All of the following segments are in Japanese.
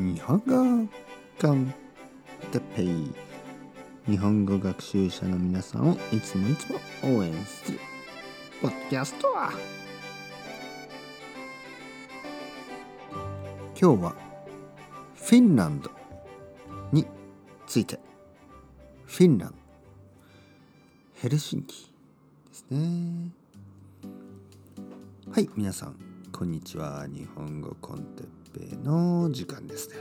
日本語コンテペイ日本語学習者の皆さんをいつもいつも応援するポッドキャストは今日はフィンランドについて。フィンランド。ヘルシンキですね。はい皆さんこんにちは。日本語コンの時間ですね。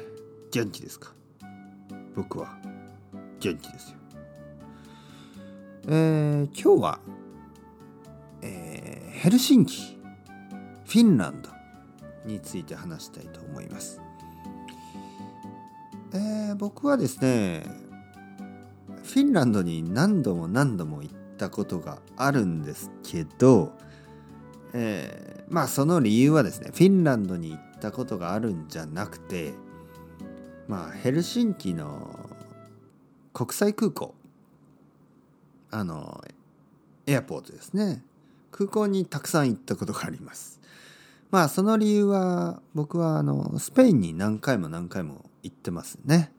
元気ですか？僕は元気ですよ。えー、今日は、えー、ヘルシンキフィンランドについて話したいと思います。えー、僕はですねフィンランドに何度も何度も行ったことがあるんですけどえー、まあその理由はですねフィンランドに行っったことがあるんじゃなくてまあヘルシンキの国際空港あのエアポートですね。空港にたくさん行ったことがあります。まあその理由は僕はあのスペインに何回も何回も行ってますね。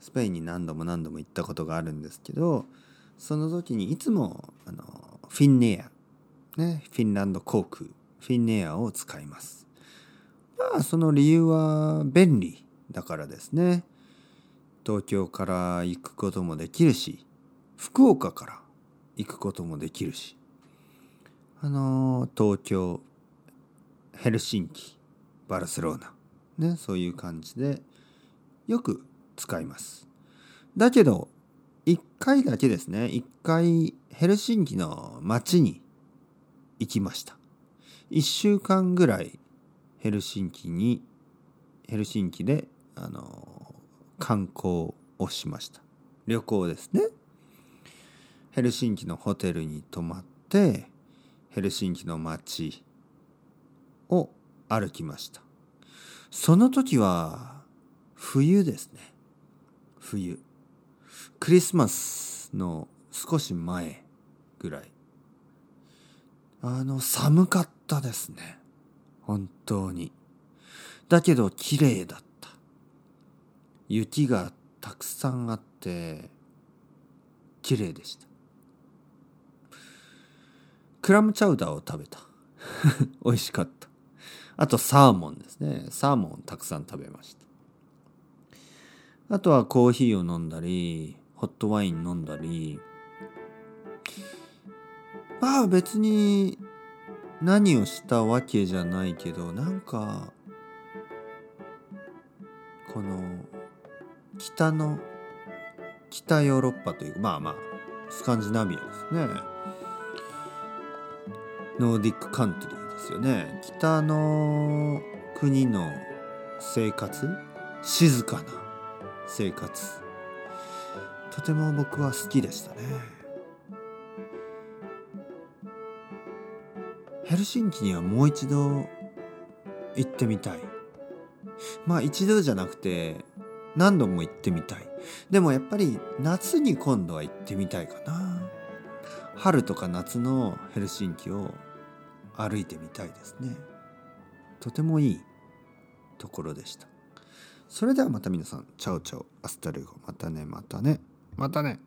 スペインに何度も何度も行ったことがあるんですけどその時にいつもあのフィンネアね、フィンランド航空、フィンネアを使います。まあ、その理由は便利だからですね。東京から行くこともできるし、福岡から行くこともできるし、あの、東京、ヘルシンキ、バルセロナ、ね、そういう感じでよく使います。だけど、一回だけですね、一回ヘルシンキの街に行きました1週間ぐらいヘルシンキにヘルシンキであの観光をしました。旅行ですね。ヘルシンキのホテルに泊まってヘルシンキの街を歩きました。その時は冬ですね。冬。クリスマスの少し前ぐらい。あの、寒かったですね。本当に。だけど綺麗だった。雪がたくさんあって、綺麗でした。クラムチャウダーを食べた。美味しかった。あとサーモンですね。サーモンたくさん食べました。あとはコーヒーを飲んだり、ホットワイン飲んだり、まあ別に何をしたわけじゃないけどなんかこの北の北ヨーロッパというまあまあスカンジナビアですね。 Nordic country ですよね。北の国の生活静かな生活。とても僕は好きでしたね。ヘルシンキにはもう一度行ってみたい。まあ一度じゃなくて何度も行ってみたい。でもやっぱり夏に今度は行ってみたいかな。春とか夏のヘルシンキを歩いてみたいですね。とてもいいところでした。それではまた皆さん。 Ciao ciao。Hasta luego。またねまたね。またね。